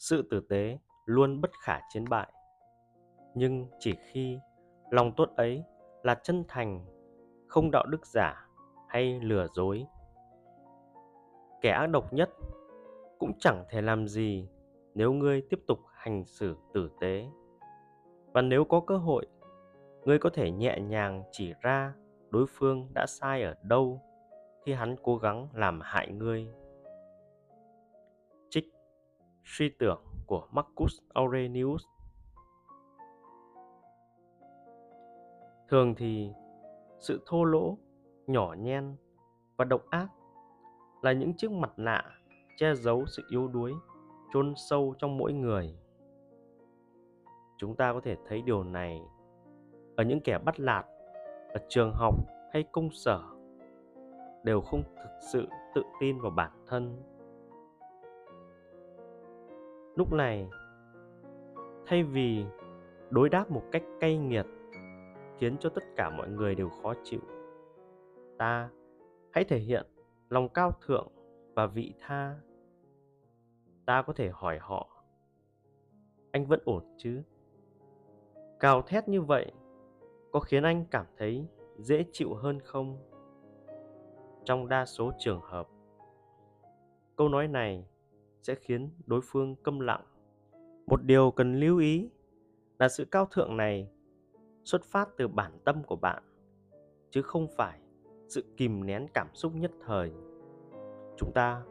sự tử tế luôn bất khả chiến bại. Nhưng chỉ khi lòng tốt ấy là chân thành, không đạo đức giả hay lừa dối. Kẻ ác độc nhất cũng chẳng thể làm gì nếu ngươi tiếp tục hành xử tử tế. Và nếu có cơ hội, ngươi có thể nhẹ nhàng chỉ ra đối phương đã sai ở đâu khi hắn cố gắng làm hại ngươi suy tưởng của marcus aurelius. Thường thì, sự thô lỗ, nhỏ nhen và độc ác là những chiếc mặt nạ che giấu sự yếu đuối, chôn sâu trong mỗi người. Chúng ta có thể thấy điều này ở những kẻ bắt lạt, ở trường học hay công sở, đều không thực sự tự tin vào bản thân lúc này, thay vì đối đáp một cách cay nghiệt, khiến cho tất cả mọi người đều khó chịu, ta hãy thể hiện lòng cao thượng và vị tha. Ta có thể hỏi họ, anh vẫn ổn chứ? Cào thét như vậy có khiến anh cảm thấy dễ chịu hơn không? Trong đa số trường hợp, câu nói này sẽ khiến đối phương câm lặng. Một điều cần lưu ý là sự cao thượng này xuất phát từ bản tâm của bạn, chứ không phải sự kìm nén cảm xúc nhất thời. Chúng ta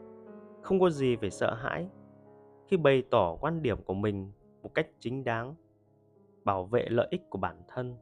không có gì phải sợ hãi khi bày tỏ quan điểm của mình một cách chính đáng, bảo vệ lợi ích của bản thân.